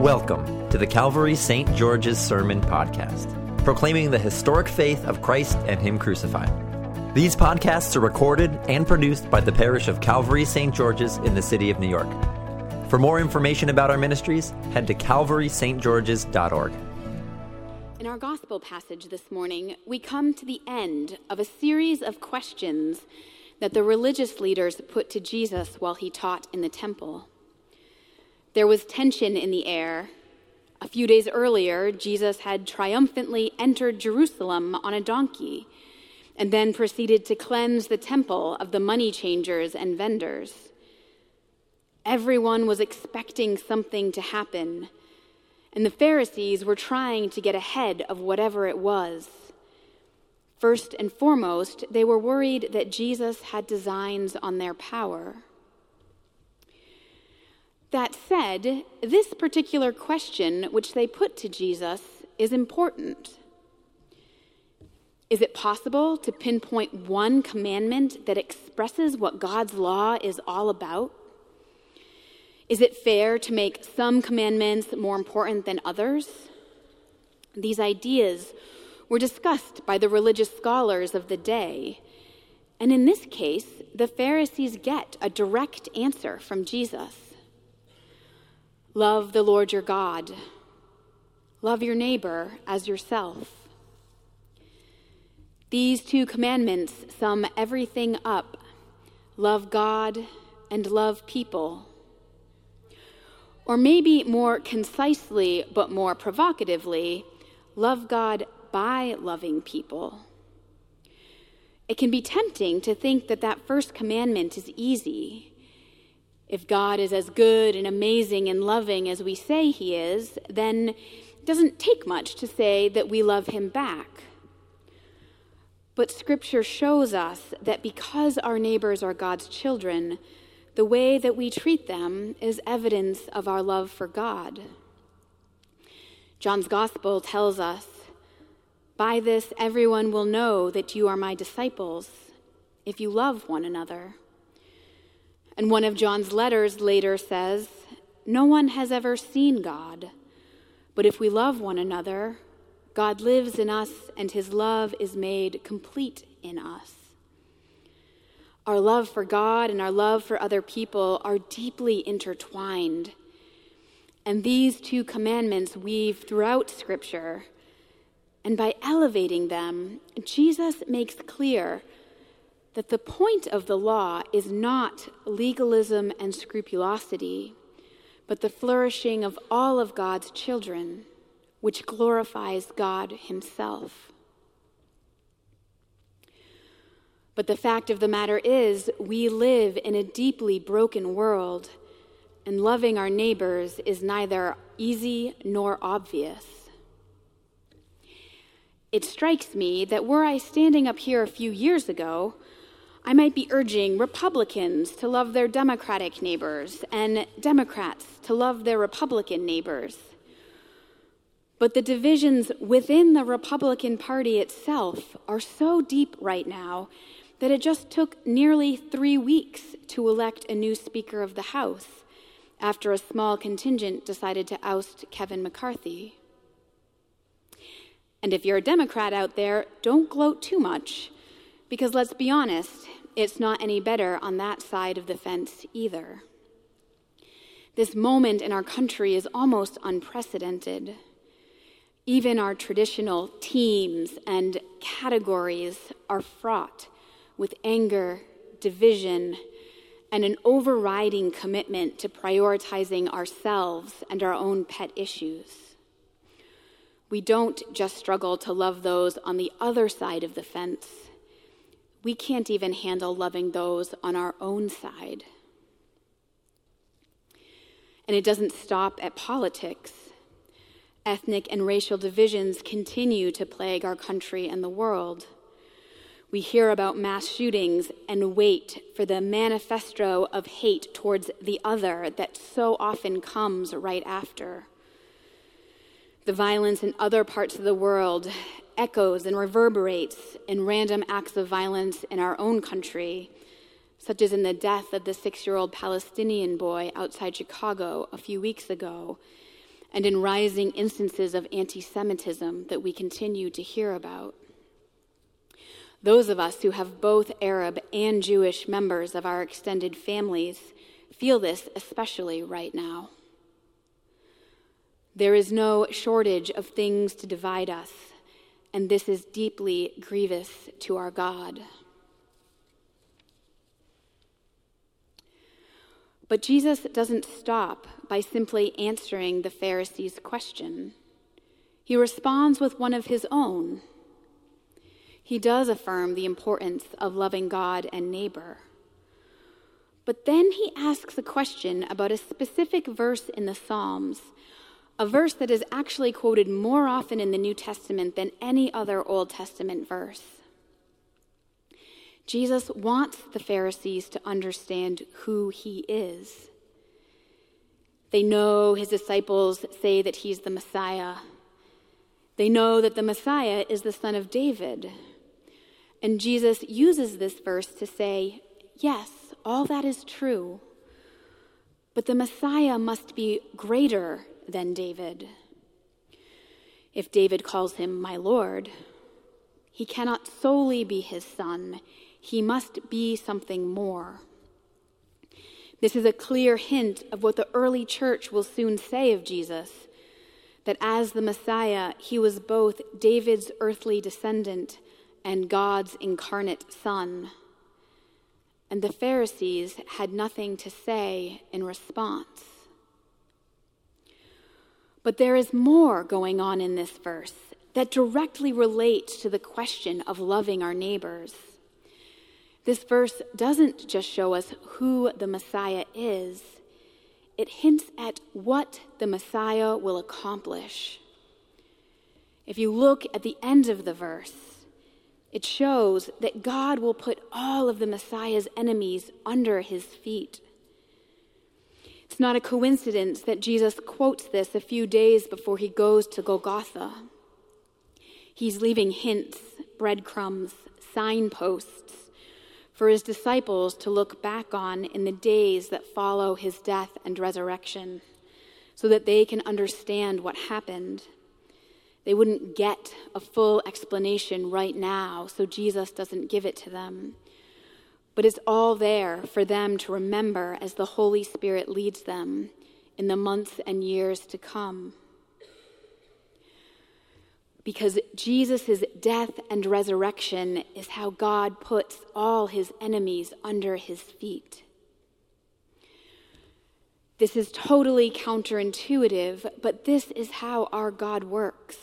Welcome to the Calvary St. George's Sermon Podcast, proclaiming the historic faith of Christ and Him crucified. These podcasts are recorded and produced by the parish of Calvary St. George's in the city of New York. For more information about our ministries, head to calvarystgeorges.org. In our gospel passage this morning, we come to the end of a series of questions that the religious leaders put to Jesus while he taught in the temple. There was tension in the air. A few days earlier, Jesus had triumphantly entered Jerusalem on a donkey and then proceeded to cleanse the temple of the money changers and vendors. Everyone was expecting something to happen, and the Pharisees were trying to get ahead of whatever it was. First and foremost, they were worried that Jesus had designs on their power. That said, this particular question which they put to Jesus is important. Is it possible to pinpoint one commandment that expresses what God's law is all about? Is it fair to make some commandments more important than others? These ideas were discussed by the religious scholars of the day. And in this case, the Pharisees get a direct answer from Jesus. Love the Lord your God. Love your neighbor as yourself. These two commandments sum everything up love God and love people. Or maybe more concisely, but more provocatively, love God by loving people. It can be tempting to think that that first commandment is easy if God is as good and amazing and loving as we say he is, then it doesn't take much to say that we love him back. But Scripture shows us that because our neighbors are God's children, the way that we treat them is evidence of our love for God. John's Gospel tells us, By this everyone will know that you are my disciples, if you love one another. And one of John's letters later says, No one has ever seen God, but if we love one another, God lives in us and his love is made complete in us. Our love for God and our love for other people are deeply intertwined. And these two commandments weave throughout Scripture. And by elevating them, Jesus makes clear that the point of the law is not legalism and scrupulosity, but the flourishing of all of God's children, which glorifies God Himself. But the fact of the matter is, we live in a deeply broken world, and loving our neighbors is neither easy nor obvious. It strikes me that were I standing up here a few years ago, I might be urging Republicans to love their Democratic neighbors and Democrats to love their Republican neighbors. But the divisions within the Republican Party itself are so deep right now that it just took nearly three weeks to elect a new Speaker of the House after a small contingent decided to oust Kevin McCarthy. And if you're a Democrat out there, don't gloat too much because let's be honest, it's not any better on that side of the fence either. This moment in our country is almost unprecedented. Even our traditional teams and categories are fraught with anger, division, and an overriding commitment to prioritizing ourselves and our own pet issues. We don't just struggle to love those on the other side of the fence we can't even handle loving those on our own side. And it doesn't stop at politics. Ethnic and racial divisions continue to plague our country and the world. We hear about mass shootings and wait for the manifesto of hate towards the other that so often comes right after. The violence in other parts of the world echoes and reverberates in random acts of violence in our own country, such as in the death of the six year old Palestinian boy outside Chicago a few weeks ago, and in rising instances of anti Semitism that we continue to hear about. Those of us who have both Arab and Jewish members of our extended families feel this especially right now. There is no shortage of things to divide us, and this is deeply grievous to our God. But Jesus doesn't stop by simply answering the Pharisees' question. He responds with one of his own. He does affirm the importance of loving God and neighbor. But then he asks a question about a specific verse in the Psalms, a verse that is actually quoted more often in the New Testament than any other Old Testament verse. Jesus wants the Pharisees to understand who he is. They know his disciples say that he's the Messiah. They know that the Messiah is the son of David. And Jesus uses this verse to say, yes, all that is true. But the Messiah must be greater than David. If David calls him my Lord, he cannot solely be his son he must be something more. This is a clear hint of what the early church will soon say of Jesus that as the Messiah, he was both David's earthly descendant and God's incarnate son. And the Pharisees had nothing to say in response. But there is more going on in this verse that directly relates to the question of loving our neighbors. This verse doesn't just show us who the Messiah is, it hints at what the Messiah will accomplish. If you look at the end of the verse, it shows that God will put all of the Messiah's enemies under his feet. It's not a coincidence that Jesus quotes this a few days before he goes to Golgotha. He's leaving hints, breadcrumbs, signposts for his disciples to look back on in the days that follow his death and resurrection, so that they can understand what happened. They wouldn't get a full explanation right now, so Jesus doesn't give it to them. But it's all there for them to remember as the Holy Spirit leads them in the months and years to come because Jesus' death and resurrection is how God puts all his enemies under his feet. This is totally counterintuitive, but this is how our God works.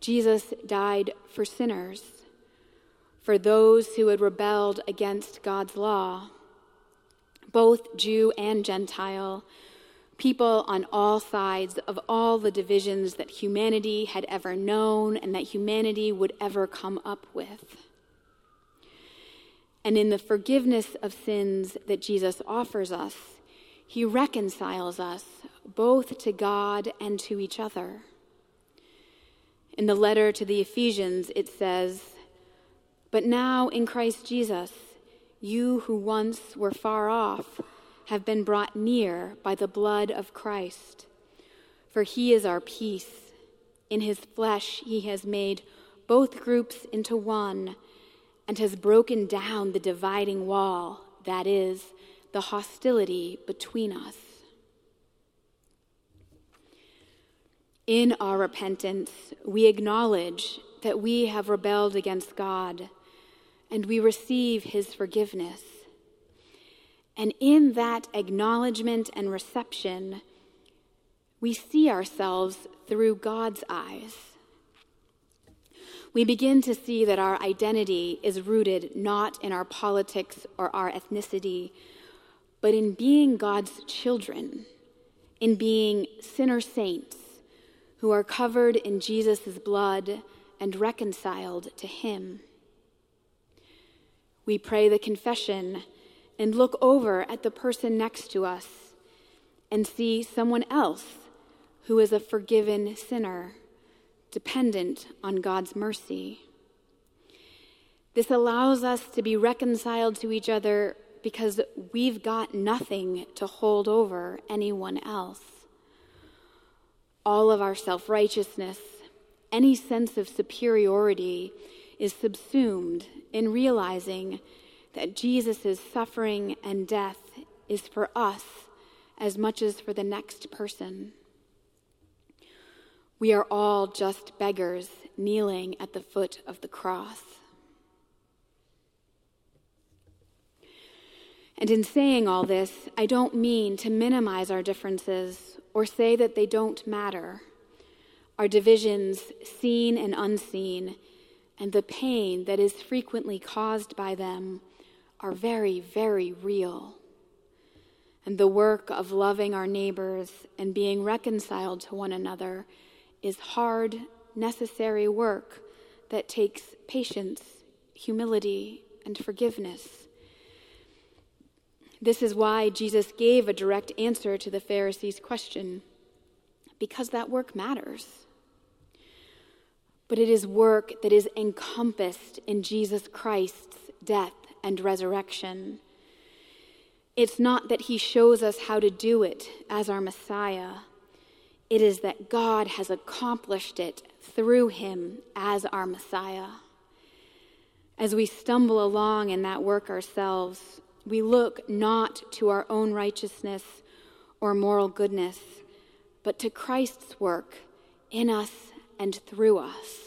Jesus died for sinners, for those who had rebelled against God's law, both Jew and Gentile people on all sides of all the divisions that humanity had ever known and that humanity would ever come up with. And in the forgiveness of sins that Jesus offers us, he reconciles us both to God and to each other. In the letter to the Ephesians, it says, But now in Christ Jesus, you who once were far off, have been brought near by the blood of Christ. For he is our peace. In his flesh, he has made both groups into one and has broken down the dividing wall, that is, the hostility between us. In our repentance, we acknowledge that we have rebelled against God and we receive his forgiveness. And in that acknowledgement and reception, we see ourselves through God's eyes. We begin to see that our identity is rooted not in our politics or our ethnicity, but in being God's children, in being sinner saints who are covered in Jesus' blood and reconciled to Him. We pray the confession and look over at the person next to us and see someone else who is a forgiven sinner, dependent on God's mercy. This allows us to be reconciled to each other because we've got nothing to hold over anyone else. All of our self righteousness, any sense of superiority, is subsumed in realizing that Jesus' suffering and death is for us as much as for the next person. We are all just beggars kneeling at the foot of the cross. And in saying all this, I don't mean to minimize our differences or say that they don't matter. Our divisions, seen and unseen, and the pain that is frequently caused by them are very, very real. And the work of loving our neighbors and being reconciled to one another is hard, necessary work that takes patience, humility, and forgiveness. This is why Jesus gave a direct answer to the Pharisees' question because that work matters. But it is work that is encompassed in Jesus Christ's death and resurrection. It's not that he shows us how to do it as our Messiah. It is that God has accomplished it through him as our Messiah. As we stumble along in that work ourselves, we look not to our own righteousness or moral goodness, but to Christ's work in us and through us.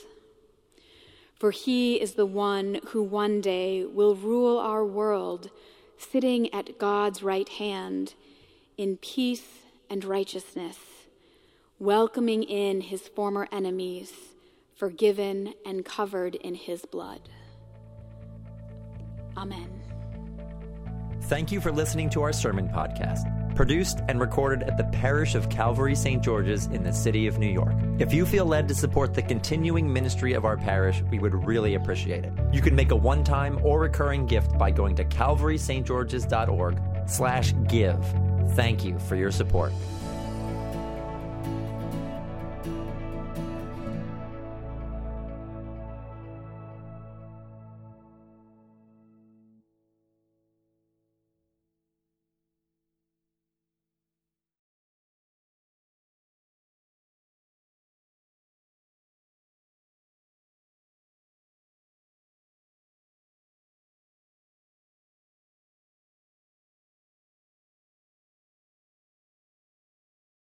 For he is the one who one day will rule our world, sitting at God's right hand in peace and righteousness, welcoming in his former enemies, forgiven and covered in his blood. Amen. Thank you for listening to our sermon podcast produced and recorded at the parish of Calvary St. George's in the city of New York. If you feel led to support the continuing ministry of our parish, we would really appreciate it. You can make a one-time or recurring gift by going to calvarystgeorges.org slash give. Thank you for your support.